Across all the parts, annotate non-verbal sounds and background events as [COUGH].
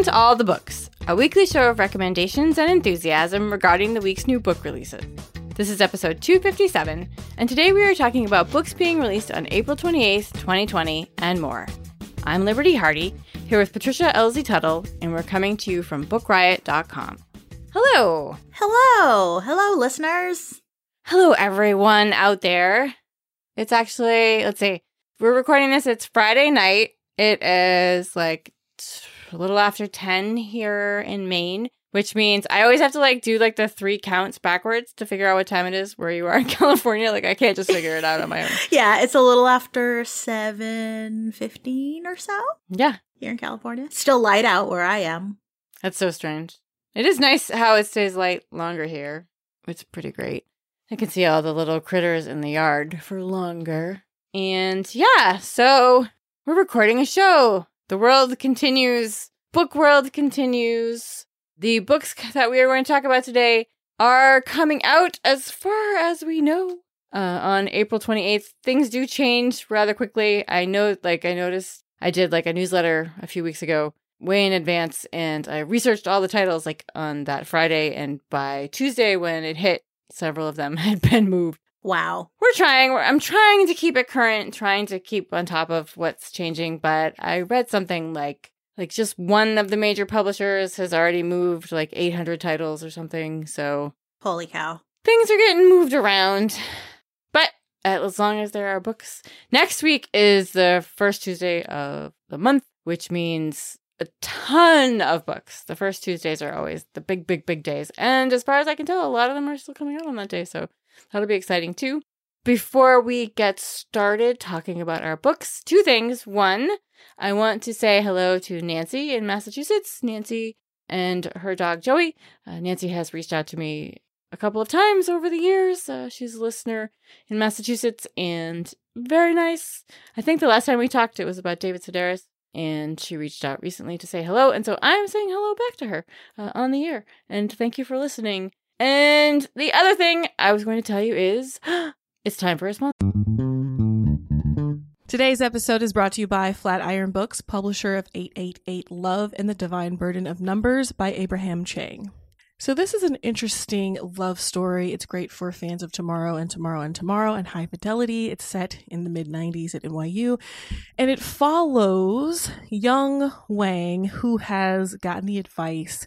listening to All the Books, a weekly show of recommendations and enthusiasm regarding the week's new book releases. This is episode 257, and today we are talking about books being released on April 28th, 2020, and more. I'm Liberty Hardy, here with Patricia Elzie-Tuttle, and we're coming to you from bookriot.com. Hello! Hello! Hello, listeners! Hello, everyone out there. It's actually, let's see, we're recording this, it's Friday night. It is like a little after 10 here in Maine, which means I always have to like do like the three counts backwards to figure out what time it is where you are in [LAUGHS] California. Like I can't just figure it out on my own. [LAUGHS] Yeah, it's a little after 7:15 or so Yeah, here in California. Still light out where I am. that's so strange. It is nice how it stays light longer here. It's pretty great. I can see all the little critters in the yard for longer. And yeah, so we're recording a show. The world continues. Book world continues. The books [LAUGHS] that we are going to talk about today are coming out as far as we know. Uh, on April 28th, things do change rather quickly. I know, like, I noticed I did like a newsletter a few weeks ago, way in advance, and I researched all the titles like on that Friday. And by Tuesday, when it hit, several of them [LAUGHS] had been moved Wow. we're trying. I'm trying to keep it current, trying to keep on top of what's changing. But I read something like like just one of the major publishers has already moved like 800 titles or something. So Holy cow. things are getting moved around. But as long as there are books, next week is the first Tuesday of the month, which means a ton of books. The first Tuesdays are always the big, big, big days. And as far as I can tell, a lot of them are still coming out on that day. So that'll be exciting too. Before we get started talking about our books, two things. One, I want to say hello to Nancy in Massachusetts. Nancy and her dog Joey. Uh, Nancy has reached out to me a couple of times over the years. Uh, she's a listener in Massachusetts and very nice. I think the last time we talked, it was about David Sedaris, and she reached out recently to say hello. And so I'm saying hello back to her uh, on the air. And thank you for listening. And the other thing I was going to tell you is [GASPS] it's time for a sponsor. Today's episode is brought to you by Flatiron Books, publisher of 888 Love and the Divine Burden of Numbers by Abraham Chang. So, this is an interesting love story. It's great for fans of Tomorrow and Tomorrow and Tomorrow and High Fidelity. It's set in the mid 90s at NYU, and it follows young Wang, who has gotten the advice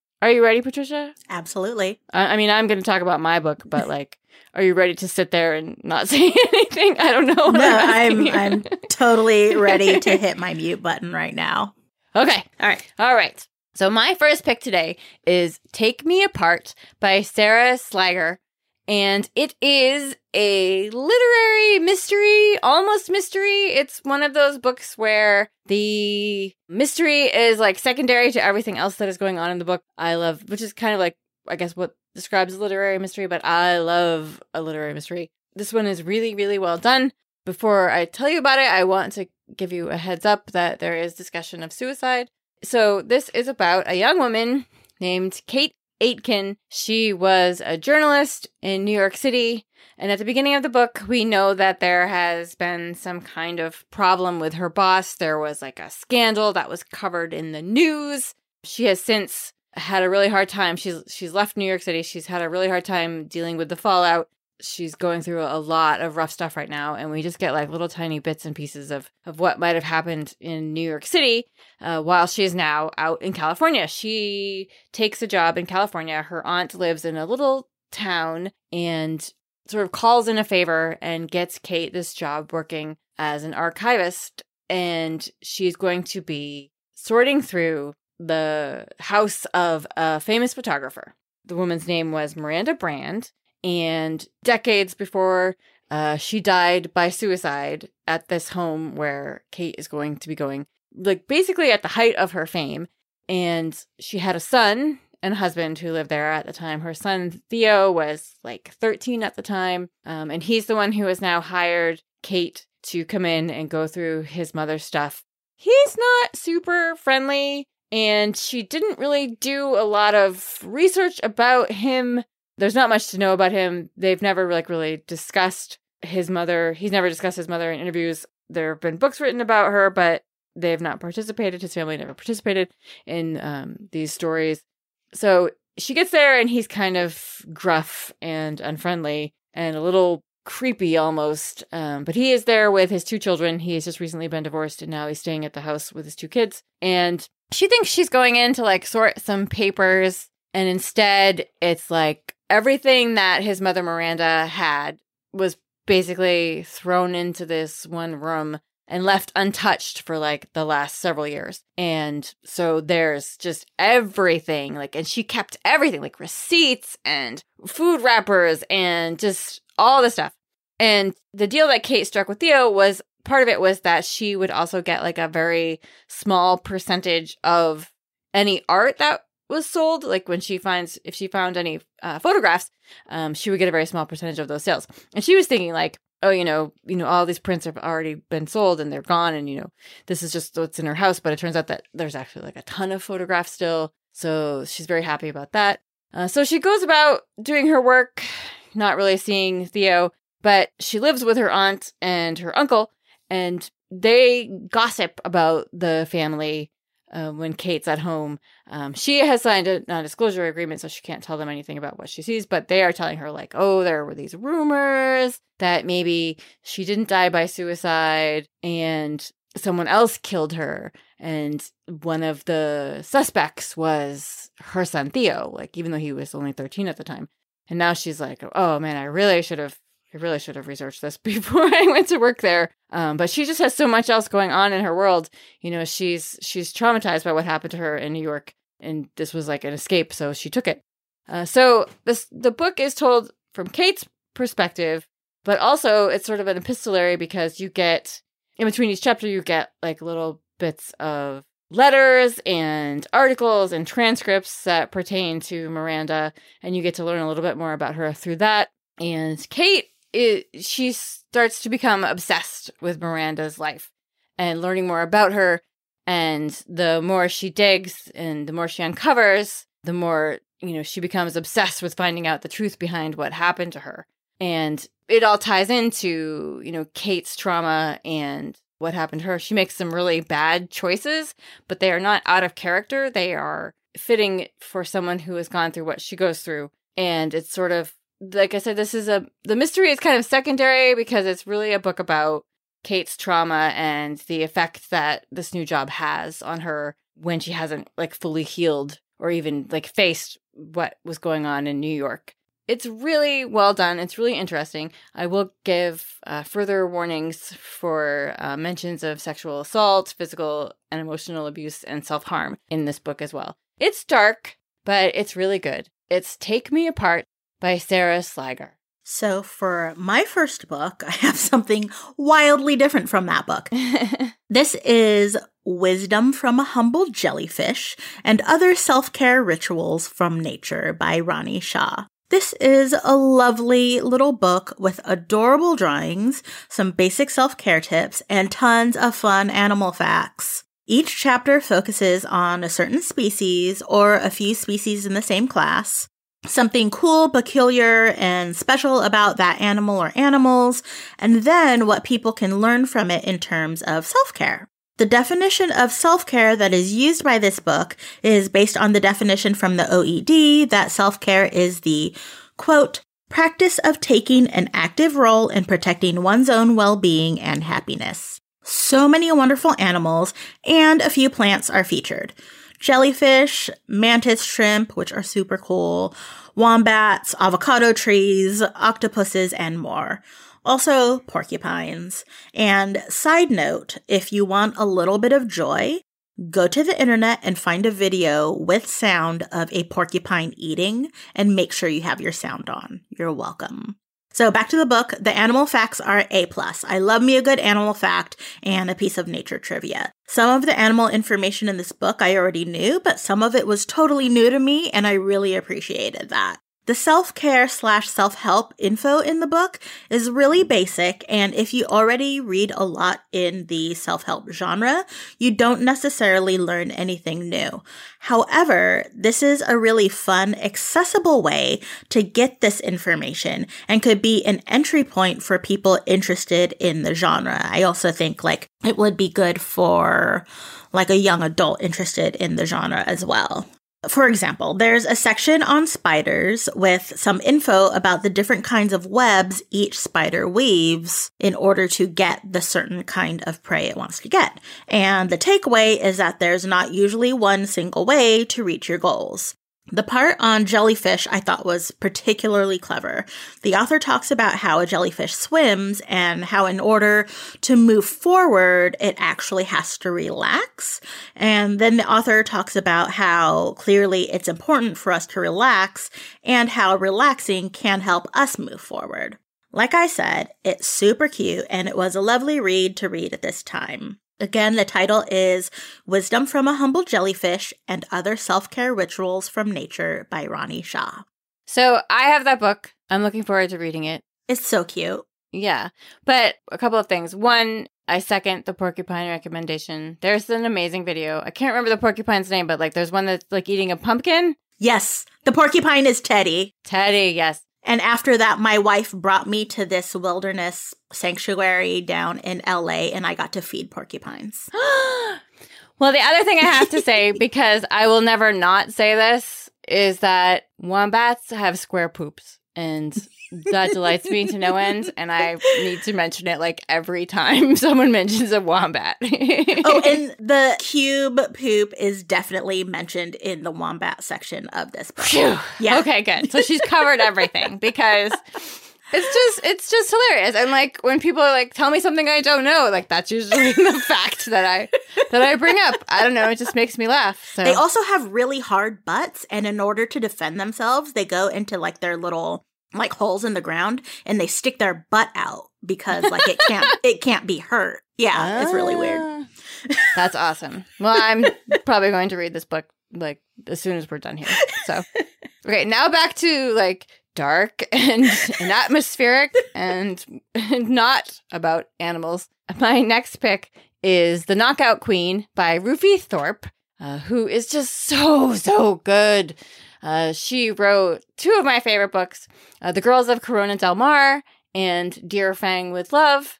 are you ready, Patricia? Absolutely. I, I mean, I'm going to talk about my book, but like, are you ready to sit there and not [LAUGHS] say anything? I don't know. No, asking I'm. I'm totally ready to hit my mute button right now. [LAUGHS] okay. All right. All right. So my first pick today is Take Me Apart by Sara Sligar. And it is a literary mystery, almost mystery. It's one of those books where the mystery is like secondary to everything else that is going on in the book. I love, which is kind of like, I guess, what describes literary mystery, but I love a literary mystery. This one is really, really well done. Before I tell you about it, I want to give you a heads up that there is discussion of suicide. So, this is about a young woman named Kate Aitken. She was a journalist in New York City. And at the beginning of the book, we know that there has been some kind of problem with her boss. There was like a scandal that was covered in the news. She has since had a really hard time. She's she's left New York City. She's had a really hard time dealing with the fallout. She's going through a lot of rough stuff right now, and we just get like little tiny bits and pieces of of what might have happened in New York City uh, while she is now out in California. She takes a job in California. Her aunt lives in a little town, and sort of calls in a favor and gets Kate this job working as an archivist. And she's going to be sorting through the house of a famous photographer. The woman's name was Miranda Brand. And decades before uh, she died by suicide at this home where Kate is going to be going, like basically at the height of her fame. And she had a son and a husband who lived there at the time. Her son Theo was like 13 at the time. Um, and he's the one who has now hired Kate to come in and go through his mother's stuff. He's not super friendly, and she didn't really do a lot of research about him. There's not much to know about him. They've never like really discussed his mother. He's never discussed his mother in interviews. There have been books written about her, but they have not participated. His family never participated in um, these stories. So she gets there, and he's kind of gruff and unfriendly and a little creepy almost. Um, but he is there with his two children. He has just recently been divorced and now he's staying at the house with his two kids. And she thinks she's going in to like sort some papers. And instead, it's like everything that his mother Miranda had was basically thrown into this one room and left untouched for like the last several years. And so there's just everything like and she kept everything like receipts and food wrappers and just all the stuff. And the deal that Kate struck with Theo was part of it was that she would also get like a very small percentage of any art that was sold. Like when she finds, if she found any uh, photographs, um, she would get a very small percentage of those sales. And she was thinking like, oh, you know, you know, all these prints have already been sold and they're gone, and you know, this is just what's in her house. But it turns out that there's actually like a ton of photographs still. So she's very happy about that. Uh, so she goes about doing her work, not really seeing Theo, but she lives with her aunt and her uncle, and they gossip about the family uh, when Kate's at home. Um, she has signed a non disclosure agreement, so she can't tell them anything about what she sees, but they are telling her, like, oh, there were these rumors that maybe she didn't die by suicide and someone else killed her. And one of the suspects was her son, Theo, like, even though he was only 13 at the time. And now she's like, oh man, I really should have I really should have researched this [LAUGHS] before I went to work there. Um, but she just has so much else going on in her world. You know, she's she's traumatized by what happened to her in New York, and this was like an escape, so she took it. Uh, so this the book is told from Kate's perspective, but also it's sort of an epistolary because you get in between each chapter you get like little bits of letters and articles and transcripts that pertain to Miranda, and you get to learn a little bit more about her through that. And Kate it, she starts to become obsessed with Miranda's life and learning more about her. And the more she digs and the more she uncovers, the more, you know, she becomes obsessed with finding out the truth behind what happened to her. And it all ties into, you know, Kate's trauma and what happened to her. She makes some really bad choices, but they are not out of character. They are fitting for someone who has gone through what she goes through. And it's sort of like I said, this is a the mystery is kind of secondary because it's really a book about Kate's trauma and the effect that this new job has on her when she hasn't like fully healed or even like faced what was going on in New York. It's really well done. It's really interesting. I will give uh, further warnings for uh, mentions of sexual assault, physical and emotional abuse, and self harm in this book as well. It's dark, but it's really good. It's Take Me Apart by Sara Sligar. So, for my first book, [LAUGHS] I have something wildly different from that book. [LAUGHS] this is Wisdom from a Humble Jellyfish and Other Self Care Rituals from Nature by Rani Shah. This is a lovely little book with adorable drawings, some basic self care tips, and tons of fun animal facts. Each chapter focuses on a certain species or a few species in the same class something cool, peculiar, and special about that animal or animals, and then what people can learn from it in terms of self care. The definition of self care that is used by this book is based on the definition from the OED that self care is the quote, practice of taking an active role in protecting one's own well being and happiness. So many wonderful animals and a few plants are featured. Jellyfish, mantis shrimp, which are super cool, wombats, avocado trees, octopuses, and more. Also, porcupines. And side note, if you want a little bit of joy, go to the internet and find a video with sound of a porcupine eating and make sure you have your sound on. You're welcome. So back to the book. The animal facts are A plus. I love me a good animal fact and a piece of nature trivia. Some of the animal information in this book I already knew, but some of it was totally new to me and I really appreciated that. The self care slash self help info in the book is really basic, and if you already read a lot in the self help genre, you don't necessarily learn anything new. However, this is a really fun, accessible way to get this information and could be an entry point for people interested in the genre. I also think like it would be good for like a young adult interested in the genre as well. For example, there's a section on spiders with some info about the different kinds of webs each spider weaves in order to get the certain kind of prey it wants to get. And the takeaway is that there's not usually one single way to reach your goals. The part on jellyfish I thought was particularly clever. The author talks about how a jellyfish swims and how, in order to move forward, it actually has to relax. And then the author talks about how clearly it's important for us to relax and how relaxing can help us move forward. Like I said, it's super cute and it was a lovely read to read at this time. Again, the title is Wisdom from a Humble Jellyfish and Other Self Care Rituals from Nature by Rani Shah. So I have that book. I'm looking forward to reading it. It's so cute. Yeah. But a couple of things. One, I second the porcupine recommendation. There's an amazing video. I can't remember the porcupine's name, but like there's one that's like eating a pumpkin. Yes, the porcupine is Teddy. Teddy, yes. And after that, my wife brought me to this wilderness sanctuary down in LA and I got to feed porcupines. [GASPS] well, the other thing I have to say, [LAUGHS] because I will never not say this, is that wombats have square poops. And that delights me to no end. And I need to mention it like every time [LAUGHS] someone mentions a wombat. [LAUGHS] oh, and the cube poop is definitely mentioned in the wombat section of this book. Phew. Yeah. Okay, good. So she's covered [LAUGHS] everything because it's just it's just hilarious. And like when people are like, tell me something I don't know, like that's usually the fact that I that I bring up. I don't know, it just makes me laugh. So They also have really hard butts, and in order to defend themselves, they go into like their little like holes in the ground and they stick their butt out because like it can't [LAUGHS] it can't be hurt. Yeah, it's really weird. Ah. That's awesome. Well, I'm probably going to read this book like as soon as we're done here. So, [LAUGHS] okay, now back to like dark and, [LAUGHS] and atmospheric and, and not about animals. My next pick is The Knockout Queen by Rufi Thorpe, uh, who is just so, so good. Uh, she wrote two of my favorite books uh, The Girls of Corona del Mar and Dear Fang with Love.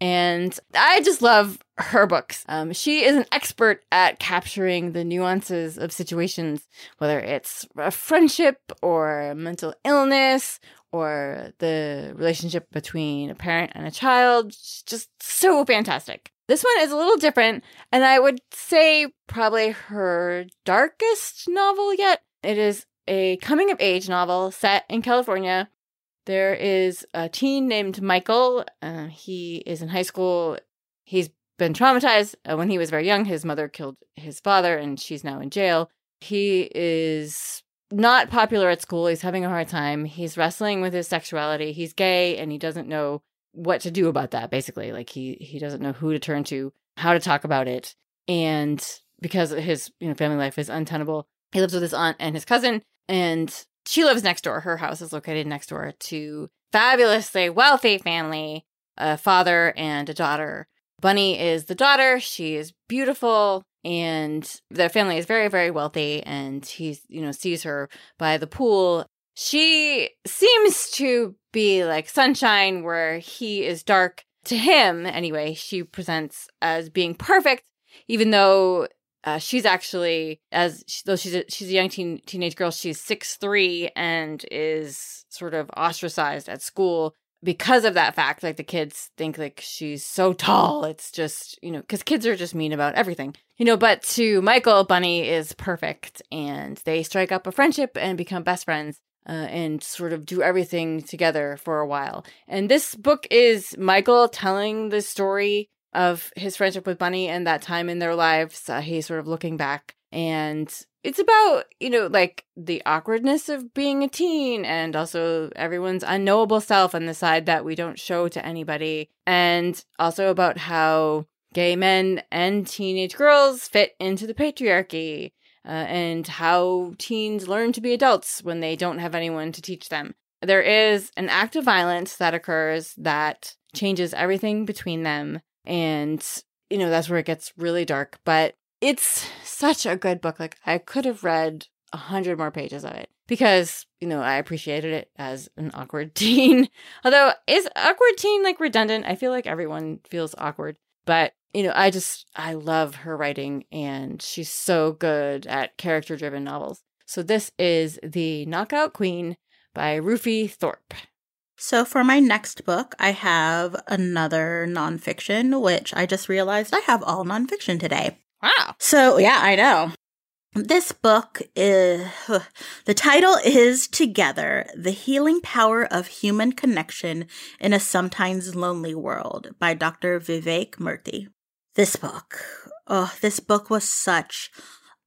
And I just love her books. Um, she is an expert at capturing the nuances of situations, whether it's a friendship or mental illness or the relationship between a parent and a child. Just so fantastic. This one is a little different, and I would say probably her darkest novel yet. It is a coming of age novel set in California there is a teen named Michael. Uh, he is in high school. He's been traumatized uh, when he was very young. His mother killed his father, and she's now in jail. He is not popular at school. He's having a hard time. He's wrestling with his sexuality. He's gay, and he doesn't know what to do about that. Basically, like he he doesn't know who to turn to, how to talk about it, and because his you know family life is untenable, he lives with his aunt and his cousin, and she lives next door. Her house is located next door to fabulously wealthy family, a father and a daughter. Bunny is the daughter. She is beautiful and their family is very very wealthy and he's, you know, sees her by the pool. She seems to be like sunshine where he is dark to him anyway. She presents as being perfect even though uh, she's actually, as though she's a, she's a young teen, teenage girl, she's six three and is sort of ostracized at school because of that fact, like the kids think like she's so tall. It's just, you know, because kids are just mean about everything, you know. But to Michael, Bunny is perfect and they strike up a friendship and become best friends. Uh, and sort of do everything together for a while. And this book is Michael telling the story of his friendship with Bunny and that time in their lives. Uh, he's sort of looking back and it's about you know like the awkwardness of being a teen and also everyone's unknowable self and the side that we don't show to anybody and also about how gay men and teenage girls fit into the patriarchy uh, and how teens learn to be adults when they don't have anyone to teach them there is an act of violence that occurs that changes everything between them and you know that's where it gets really dark but it's such a good book. Like I could have read a hundred more pages of it because you know I appreciated it as an awkward [LAUGHS] teen. Although is awkward teen like redundant? I feel like everyone feels awkward, but you know I just I love her writing and she's so good at character driven novels. So this is the Knockout Queen by Rufi Thorpe. So, for my next book, I have another nonfiction, which I just realized I have all nonfiction today. Wow. So, yeah, I know. This book is the title is Together The Healing Power of Human Connection in a Sometimes Lonely World by Dr. Vivek Murthy. This book, oh, this book was such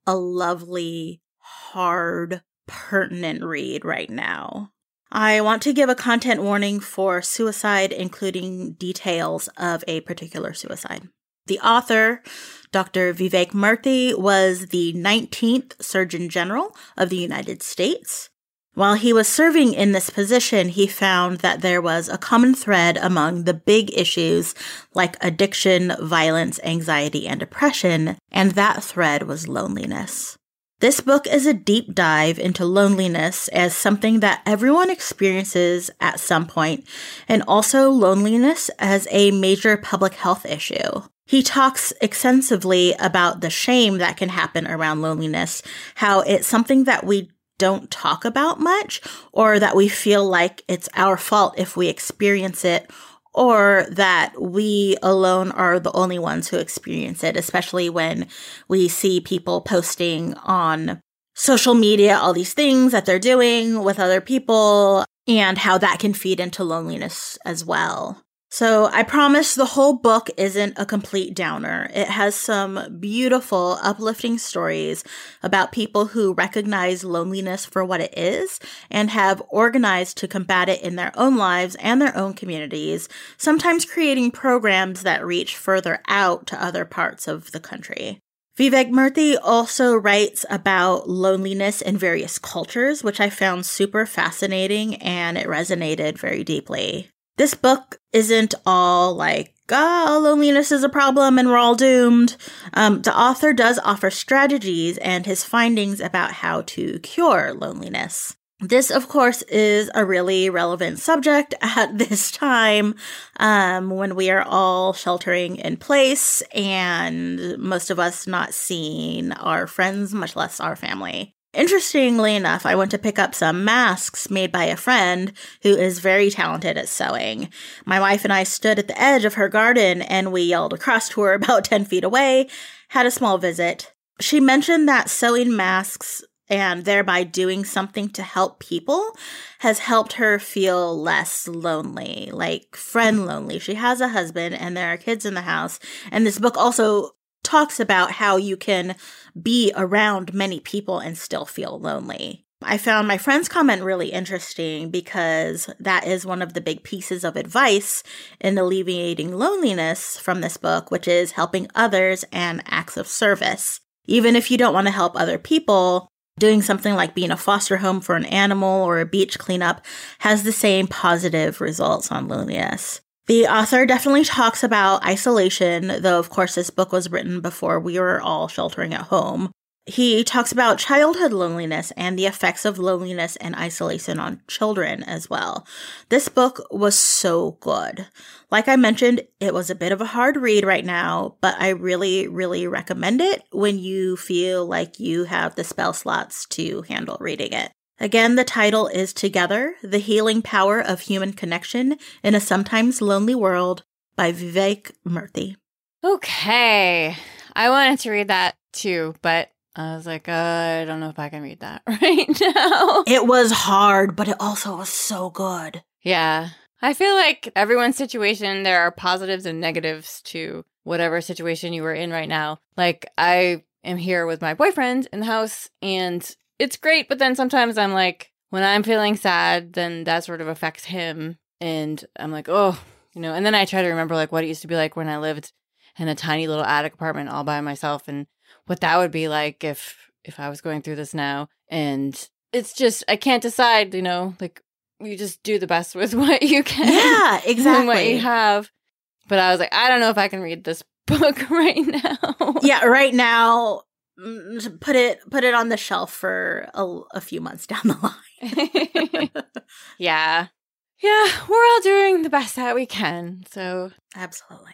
a lovely, hard, pertinent read right now. I want to give a content warning for suicide, including details of a particular suicide. The author, Dr. Vivek Murthy, was the 19th Surgeon General of the United States. While he was serving in this position, he found that there was a common thread among the big issues like addiction, violence, anxiety, and depression, and that thread was loneliness. This book is a deep dive into loneliness as something that everyone experiences at some point, and also loneliness as a major public health issue. He talks extensively about the shame that can happen around loneliness, how it's something that we don't talk about much, or that we feel like it's our fault if we experience it or that we alone are the only ones who experience it, especially when we see people posting on social media all these things that they're doing with other people and how that can feed into loneliness as well. So I promise the whole book isn't a complete downer. It has some beautiful, uplifting stories about people who recognize loneliness for what it is and have organized to combat it in their own lives and their own communities, sometimes creating programs that reach further out to other parts of the country. Vivek Murthy also writes about loneliness in various cultures, which I found super fascinating and it resonated very deeply. This book isn't all like, oh, loneliness is a problem and we're all doomed. Um, the author does offer strategies and his findings about how to cure loneliness. This, of course, is a really relevant subject [LAUGHS] at this time um, when we are all sheltering in place and most of us not seeing our friends, much less our family. Interestingly enough, I went to pick up some masks made by a friend who is very talented at sewing. My wife and I stood at the edge of her garden and we yelled across to her [LAUGHS] about 10 feet away, had a small visit. She mentioned that sewing masks and thereby doing something to help people has helped her feel less lonely, like friend lonely. She has a husband and there are kids in the house. And this book also talks about how you can be around many people and still feel lonely. I found my friend's comment really interesting because that is one of the big pieces of advice in alleviating loneliness from this book, which is helping others and acts of service. Even if you don't want to help other people, doing something like being a foster home for an animal or a beach cleanup has the same positive results on loneliness. The author definitely talks about isolation, though, of course, this book was written before we were all sheltering at home. He talks about childhood loneliness and the effects of loneliness and isolation on children as well. This book was so good. Like I mentioned, it was a bit of a hard read right now, but I really, really recommend it when you feel like you have the spell slots to handle reading it. Again, the title is Together The Healing Power of Human Connection in a Sometimes Lonely World by Vivek Murthy. Okay. I wanted to read that too, but I was like, uh, I don't know if I can read that [LAUGHS] right now. It was hard, but it also was so good. Yeah. I feel like everyone's situation, there are positives and negatives to whatever situation you are in right now. Like, I am here with my boyfriend in the house, and it's great, but then sometimes I'm like, when I'm feeling sad, then that sort of affects him. And I'm like, oh, you know, and then I try to remember like what it used to be like when I lived in a tiny little attic apartment all by myself and what that would be like if if I was going through this now. And it's just I can't decide, you know, like you just do the best [LAUGHS] with what you can. Yeah, [LAUGHS] exactly. and what you have. But I was like, I don't know if I can read this [LAUGHS] book right now. yeah, right now Mm, put it put it on the shelf for a, a few months [LAUGHS] down the line. [LAUGHS] yeah. Yeah, we're all doing the best that we can. So, absolutely.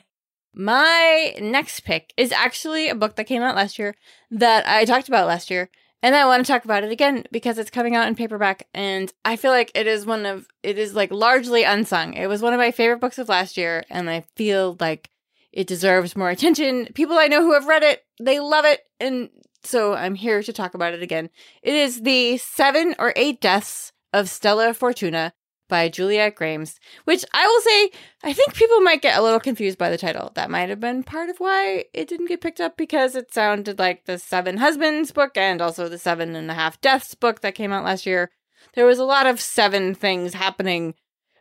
My next pick is actually a book that came out last year that I talked about last year. And I want to talk about it again because it's coming out in paperback and I feel like it is one of it is like largely unsung. It was one of my favorite books of last year and I feel like it deserves more attention. People I know who have read it, they love it and so I'm here to talk about it again. It is The 7 or 8 Deaths of Stella Fortuna by Juliet Grames, which I will say, I think people might get a little confused by the title. That might have been part of why it didn't get picked up because it sounded like the Seven Husbands book and also the Seven and a Half Deaths book that came out last year. There was a lot of seven things happening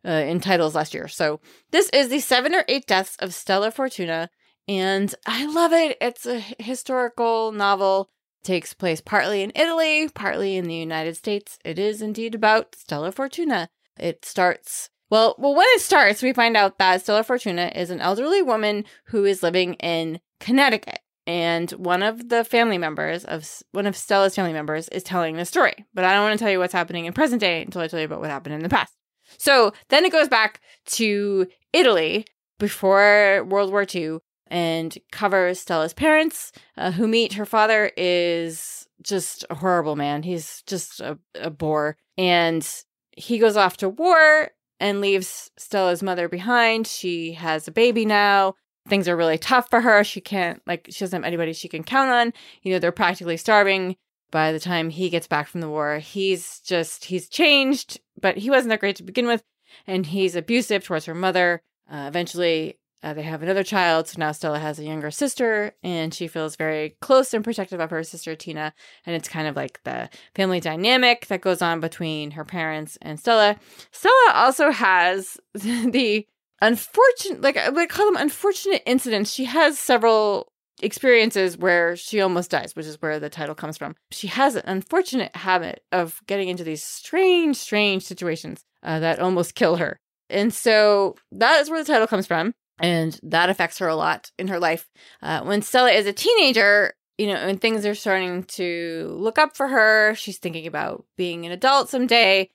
uh, in titles last year. So this is the Seven or Eight Deaths of Stella Fortuna, and I love it. It's a historical novel. takes place partly in Italy, partly in the United States. It is indeed about Stella Fortuna it starts well, well, when it starts, we find out that Stella Fortuna is an elderly woman who is living in Connecticut. And one of the family members of one of Stella's family members is telling the story. But I don't want to tell you what's happening in present day until I tell you about what happened in the past. So then it goes back to Italy before World War II and covers Stella's parents, uh, who meet her father is just a horrible man. He's just a, a bore. And he goes off to war and leaves Stella's mother behind. She has a baby now. Things are really tough for her. She can't, like, she doesn't have anybody she can count on. You know, they're practically starving by the time he gets back from the war. He's just, he's changed, but he wasn't that great to begin with. And he's abusive towards her mother. Uh, eventually, uh, they have another child, so now Stella has a younger sister, and she feels very close and protective of her sister Tina. And it's kind of like the family dynamic that goes on between her parents and Stella. Stella also has [LAUGHS] the unfortunate, like I would call them unfortunate incidents. She has several experiences where she almost dies, which is where the title comes from. She has an unfortunate habit of getting into these strange, strange situations uh, that almost kill her. And so that is where the title comes from and that affects her a lot in her life. Uh, when Stella is a teenager, you know, and things are starting to look up for her, she's thinking about being an adult someday.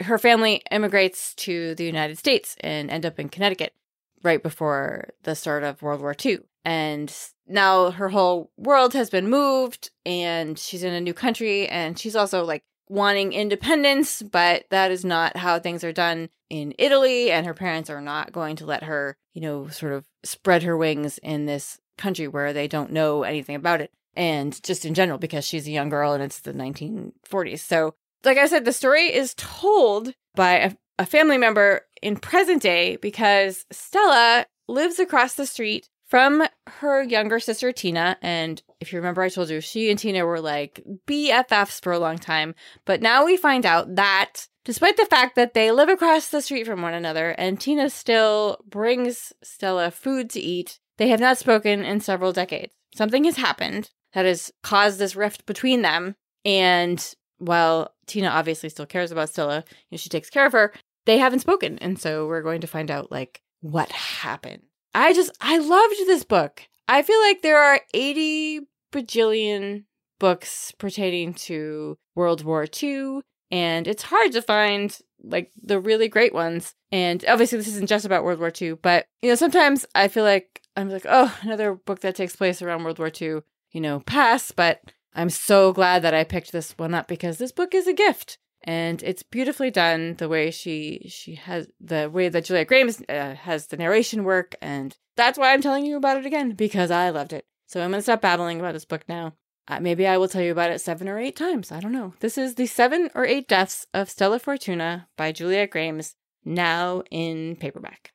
Her family immigrates to the United States and end up in Connecticut right before the start of World War II. And now her whole world has been moved and she's in a new country and she's also like wanting independence, but that is not how things are done in Italy. And her parents are not going to let her, you know, sort of spread her wings in this country where they don't know anything about it. And just in general, because she's a young girl and it's the 1940s. So, like I said, the story is told by a, a family member in present day because Stella lives across the street from her younger sister Tina. And if you remember, I told you she and Tina were like BFFs for a long time. But now we find out that despite the fact that they live across the street from one another and Tina still brings Stella food to eat, they have not spoken in several decades. Something has happened that has caused this rift between them. And while Tina obviously still cares about Stella, you know, she takes care of her, they haven't spoken. And so we're going to find out like what happened. I just, I loved this book. I feel like there are 80 bajillion books pertaining to World War II, and it's hard to find like the really great ones. And obviously, this isn't just about World War II, but you know, sometimes I feel like I'm like, oh, another book that takes place around World War II, you know, pass. But I'm so glad that I picked this one up because this book is a gift. And it's beautifully done the way she she has the way that Juliet Grames uh, has the narration work and that's why I'm telling you about it again because I loved it. So I'm going to stop babbling about this book now. Uh, maybe I will tell you about it seven or eight times. I don't know. This is The Seven or Eight Deaths of Stella Fortuna by Juliet Grames, now in paperback.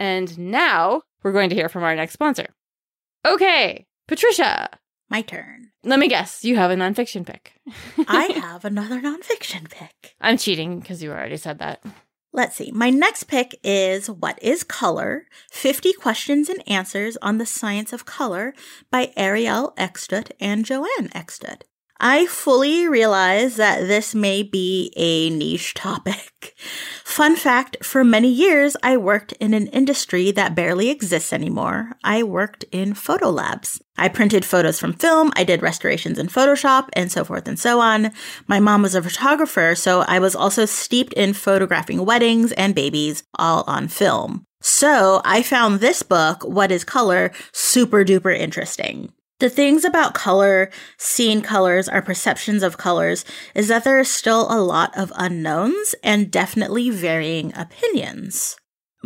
And now we're going to hear from our next sponsor. Okay, Patricia. My turn. Let me guess, you have a nonfiction pick. I [LAUGHS] have another nonfiction pick. I'm cheating because you already said that. Let's see. My next pick is What is Color? 50 Questions and Answers on the Science of Color by Arielle Eckstut and Joann Eckstut. I fully realize that this may be a niche topic. Fun fact for many years, I worked in an industry that barely exists anymore. I worked in photo labs. I printed photos from film, I did restorations in Photoshop, and so forth and so on. My mom was a photographer, so I was also steeped in photographing weddings and babies, all on film. So I found this book, What is Color, super duper interesting. The things about color, seeing colors, our perceptions of colors, is that there is still a lot of unknowns and definitely varying opinions.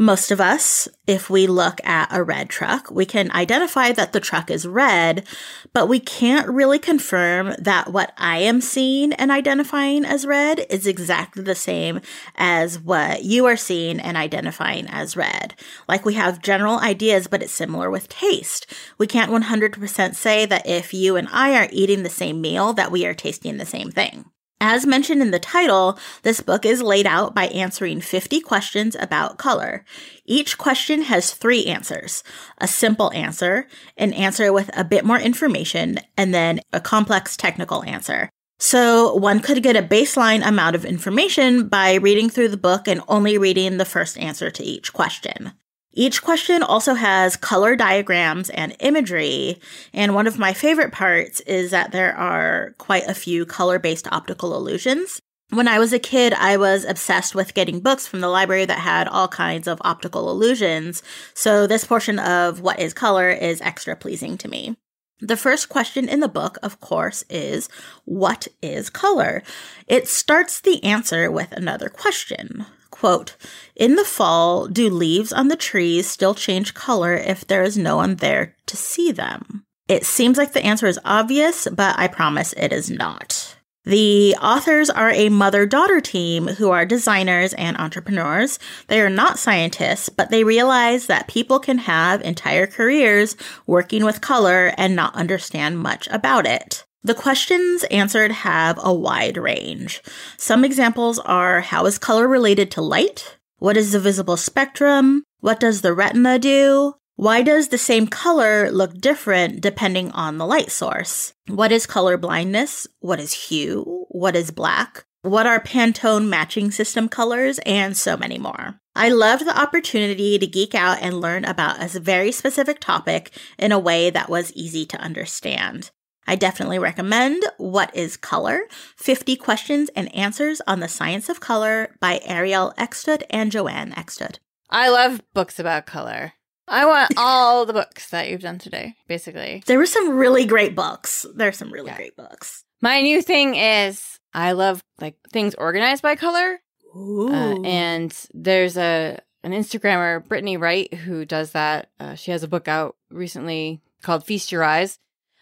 Most of us, if we look at a red truck, we can identify that the truck is red, but we can't really confirm that what I am seeing and identifying as red is exactly the same as what you are seeing and identifying as red. Like we have general ideas, but it's similar with taste. We can't 100% say that if you and I are eating the same meal, that we are tasting the same thing. As mentioned in the title, this book is laid out by answering 50 questions about color. Each question has three answers a simple answer, an answer with a bit more information, and then a complex technical answer. So one could get a baseline amount of information by reading through the book and only reading the first answer to each question. Each question also has color diagrams and imagery. And one of my favorite parts is that there are quite a few color based optical illusions. When I was a kid, I was obsessed with getting books from the library that had all kinds of optical illusions. So this portion of what is color is extra pleasing to me. The first question in the book, of course, is what is color? It starts the answer with another question. Quote, in the fall, do leaves on the trees still change color if there is no one there to see them? It seems like the answer is obvious, but I promise it is not. The authors are a mother daughter team who are designers and entrepreneurs. They are not scientists, but they realize that people can have entire careers working with color and not understand much about it. The questions answered have a wide range. Some examples are how is color related to light? What is the visible spectrum? What does the retina do? Why does the same color look different depending on the light source? What is color blindness? What is hue? What is black? What are Pantone matching system colors? And so many more. I loved the opportunity to geek out and learn about a very specific topic in a way that was easy to understand. I definitely recommend What is Color? 50 Questions and Answers on the Science of Color by Arielle Eckstut and Joann Eckstut. I love books about color. I want [LAUGHS] all the books that you've done today, basically. There were some really great books. There's some really Yeah. great books. My new thing is I love like things organized by color. Ooh. Uh, and there's a an Instagrammer, Brittany Wright, who does that. Uh, she has a book out recently called Feast Your Eyes.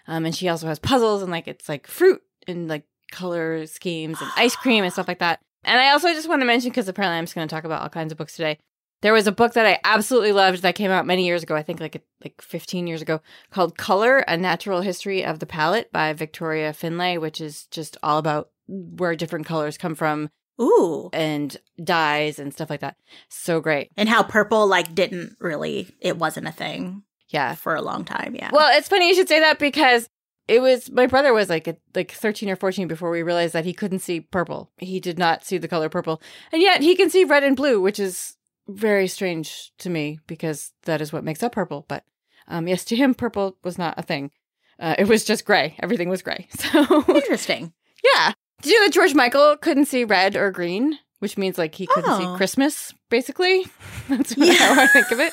Um, and she also has puzzles and like it's like fruit and like color schemes and ice cream and stuff like that. And I also just want to mention because apparently I'm just going to talk about all kinds of books today. There was a book that I absolutely loved that came out many years ago. I think like like 15 years ago, called "Color: A Natural History of the Palette" by Victoria Finlay, which is just all about where different colors come from Ooh. and dyes and stuff like that. So great. And how purple like didn't really it wasn't a thing Yeah. for a long time, yeah. Well, it's funny you should say that because it was my brother was like a, like 13 or 14 before we realized that he couldn't see purple. He did not see the color purple. And yet he can see red and blue, which is very strange to me because that is what makes up purple. But um yes, to him purple was not a thing. Uh, it was just gray. Everything was gray. [LAUGHS] So Interesting. yeah. Did you know that George Michael couldn't see red or green, which means like he couldn't Oh. see Christmas, basically? [LAUGHS] That's Yeah. how I think of it.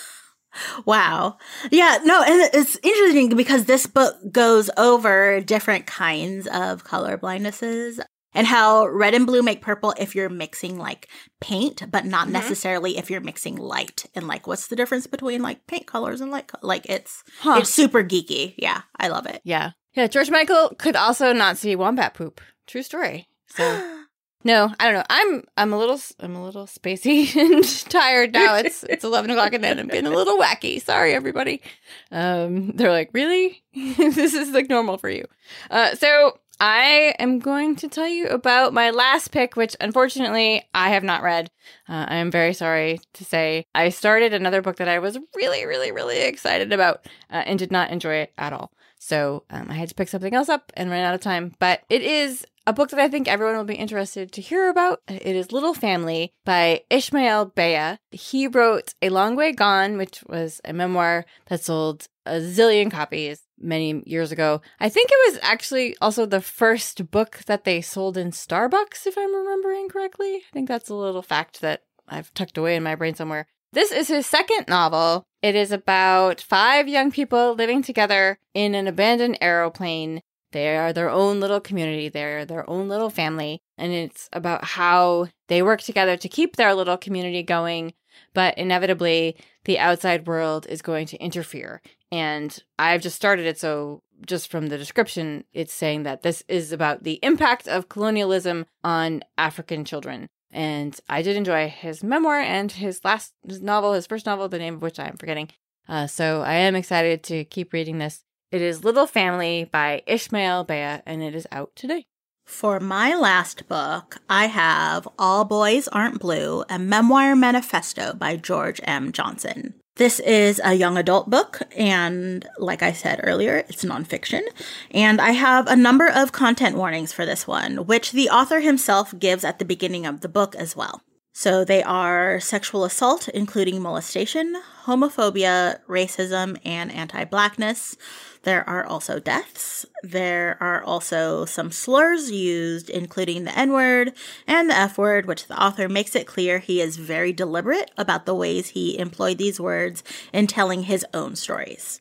Wow. Yeah, no, and it's interesting because this book goes over different kinds of color blindnesses. and how red and blue make purple if you're mixing like paint, but not Mhm. necessarily if you're mixing light. And like, what's the difference between like paint colors and light? Co- like, it's Huh. it's super geeky. Yeah, I love it. yeah. Yeah. George Michael could also not see wombat poop. True story. So [GASPS] [GASPS] [GASPS] no, I don't know. I'm I'm a little I'm a little spacey [LAUGHS] and tired now. It's it's eleven o'clock at night. I'm getting a little wacky. Sorry, everybody. Um, they're like, really? [LAUGHS] this is like normal for you. Uh, so I am going to tell you about my last pick, which unfortunately I have not read. Uh, I am very sorry to say I started another book that I was really, really, really excited about uh, and did not enjoy it at all. So um, I had to pick something else up and ran out of time. But it is a book that I think everyone will be interested to hear about. It is Little Family by Ishmael Beah. He wrote A Long Way Gone, which was a memoir that sold a zillion copies many years ago. I think it was actually also the first book that they sold in Starbucks, if I'm remembering correctly. I think that's a little fact that I've tucked away in my brain somewhere. This is his second novel. It is about five young people living together in an abandoned aeroplane. They are their own little community. They're their own little family. And it's about how they work together to keep their little community going. But inevitably, the outside world is going to interfere. And I've just started it. So, just from the description, it's saying that this is about the impact of colonialism on African children. And I did enjoy his memoir and his last novel, his first novel, the name of which I am forgetting. Uh, so I am excited to keep reading this. It is Little Family by Ishmael Beah, and it is out today. For my last book, I have All Boys Aren't Blue, a memoir manifesto by George M. Johnson. This is a young adult book, and like I said earlier, it's nonfiction. And I have a number of content warnings for this one, which the author himself gives at the beginning of the book as well. So they are sexual assault, including molestation, homophobia, racism, and anti blackness. There are also deaths. There are also some slurs used, including the N word and the F word, which the author makes it clear he is very deliberate about the ways he employed these words in telling his own stories.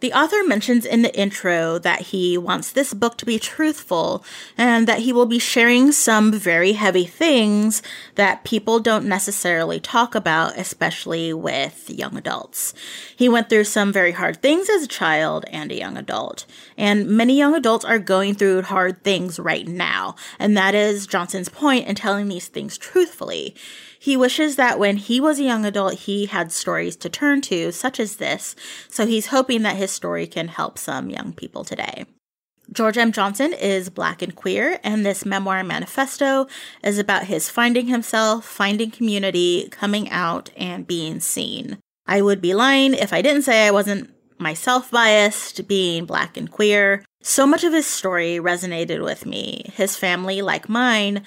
The author mentions in the intro that he wants this book to be truthful and that he will be sharing some very heavy things that people don't necessarily talk about, especially with young adults. He went through some very hard things as a child and a young adult, and many young adults are going through hard things right now, and that is Johnson's point in telling these things truthfully. He wishes that when he was a young adult, he had stories to turn to, such as this, so he's hoping that his story can help some young people today. George M. Johnson is black and queer, and this memoir manifesto is about his finding himself, finding community, coming out, and being seen. I would be lying if I didn't say I wasn't myself biased, being black and queer. So much of his story resonated with me. His family, like mine,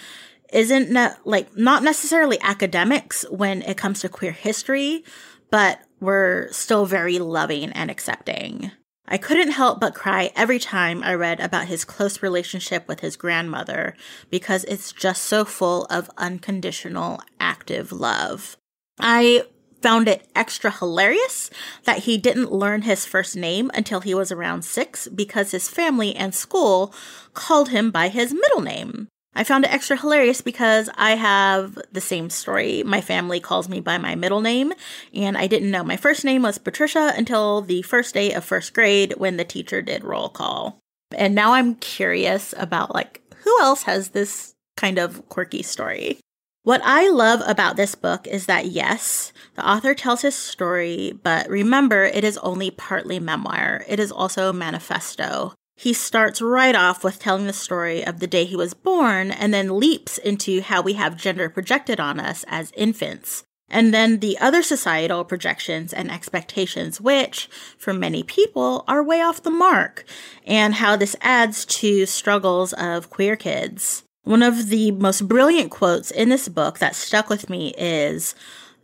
isn't ne- like not necessarily academics when it comes to queer history, but we're still very loving and accepting. I couldn't help but cry every time I read about his close relationship with his grandmother because it's just so full of unconditional, active love. I found it extra hilarious that he didn't learn his first name until he was around six because his family and school called him by his middle name. I found it extra hilarious because I have the same story. My family calls me by my middle name, and I didn't know my first name was Patricia until the first day of first grade when the teacher did roll call. And now I'm curious about like who else has this kind of quirky story. What I love about this book is that yes, the author tells his story, but remember, it is only partly memoir. It is also a manifesto. He starts right off with telling the story of the day he was born and then leaps into how we have gender projected on us as infants. And then the other societal projections and expectations, which for many people are way off the mark, and how this adds to struggles of queer kids. One of the most brilliant quotes in this book that stuck with me is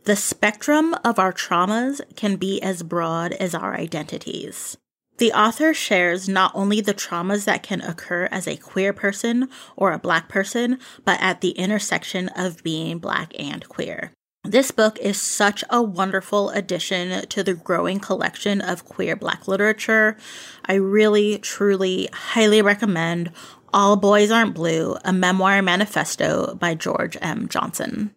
The spectrum of our traumas can be as broad as our identities. The author shares not only the traumas that can occur as a queer person or a black person, but at the intersection of being black and queer. This book is such a wonderful addition to the growing collection of queer black literature. I really, truly, highly recommend All Boys Aren't Blue, a memoir manifesto by George M. Johnson.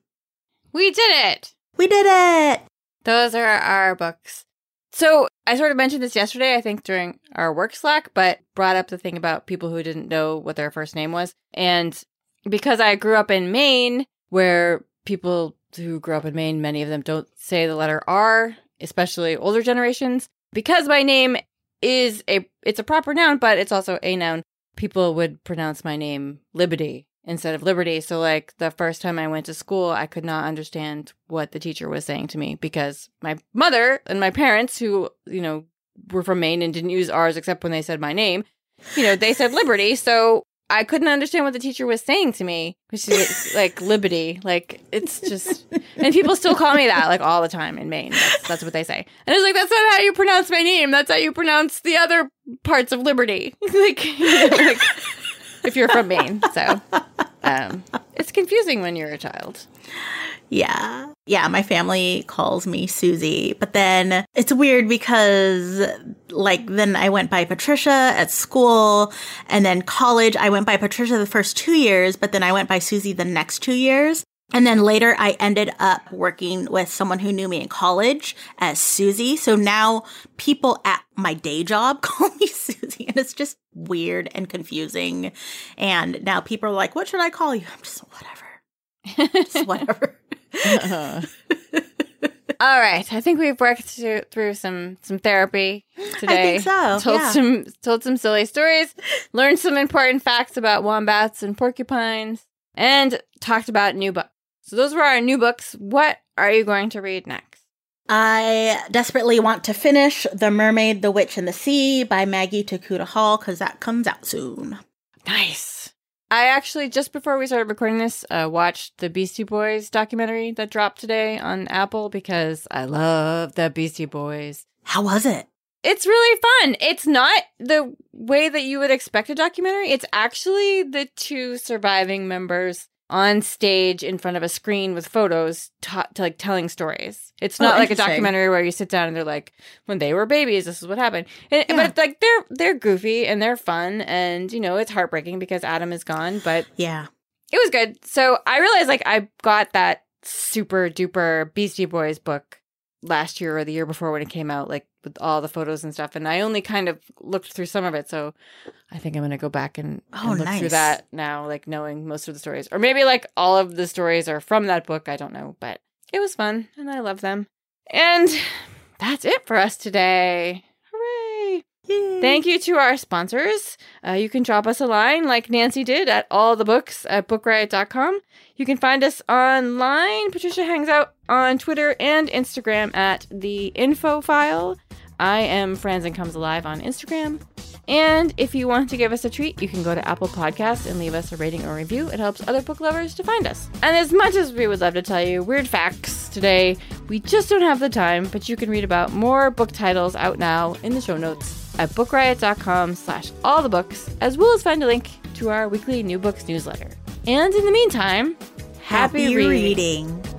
We did it! We did it! Those are our books. So I sort of mentioned this yesterday, I think during our work Slack, but brought up the thing about people who didn't know what their first name was. And because I grew up in Maine, where people who grew up in Maine, many of them don't say the letter R, especially older generations. Because my name is a it's a proper noun, but it's also a noun. People would pronounce my name Liberty instead of Liberty. So like the first time I went to school, I could not understand what the teacher was saying to me because my mother and my parents who, you know, were from Maine and didn't use R's except when they said my name, you know, they said Liberty. So I couldn't understand what the teacher was saying to me, which is like liberty. Like it's just, and people still call me that like all the time in Maine. That's, that's what they say. And it's like that's not how you pronounce my name. That's how you pronounce the other parts of liberty. [LAUGHS] like, you [LAUGHS] know, like if you're from Maine. So um, it's confusing when you're a child. Yeah. Yeah, my family calls me Susie, but then it's weird because like then I went by Patricia at school and then college I went by Patricia the first 2 years, but then I went by Susie the next 2 years. And then later I ended up working with someone who knew me in college as Susie. So now people at my day job [LAUGHS] call me Susie and it's just weird and confusing. And now people are like, what should I call you? I'm just whatever. just [LAUGHS] whatever. Uh-huh. [LAUGHS] All right, I think we've worked through, through some some therapy today. I think so. Told yeah. some told some silly stories, learned some important facts about wombats and porcupines, and talked about new books. So those were our new books. What are you going to read next? I desperately want to finish The Mermaid, the Witch, and the Sea by Maggie Tokuda Hall because that comes out soon. Nice. I actually just before we started recording this, uh, watched the Beastie Boys documentary that dropped today on Apple because I love the Beastie Boys. How was it? It's really fun. It's not the way that you would expect a documentary. It's actually the two surviving members on stage in front of a screen with photos ta- to like telling stories. It's Oh, not like a documentary where you sit down and they're like, when they were babies, this is what happened. And, Yeah. But like they're they're goofy and they're fun and you know it's heartbreaking because Adam is gone, but Yeah. it was good. So I realized like I got that super duper Beastie Boys book last year or the year before when it came out, like with all the photos and stuff. And I only kind of looked through some of it. So I think I'm going to go back and, Oh, and look through that now, like knowing most of the stories. Or maybe like all of the stories are from that book. I don't know. But it was fun and I love them. And [SIGHS] that's it for us today. Thank you to our sponsors. Uh, you can drop us a line like Nancy did at all the books at bookriot.com. You can find us online. Patricia hangs out on Twitter and Instagram at the infophile. I am Franzen Comes Alive on Instagram. And if you want to give us a treat, you can go to Apple Podcasts and leave us a rating or review. It helps other book lovers to find us. And as much as we would love to tell you weird facts today, we just don't have the time, but you can read about more book titles out now in the show notes at bookriot.com slash all the books, as well as find a link to our weekly new books newsletter. And in the meantime, happy, reading. reading.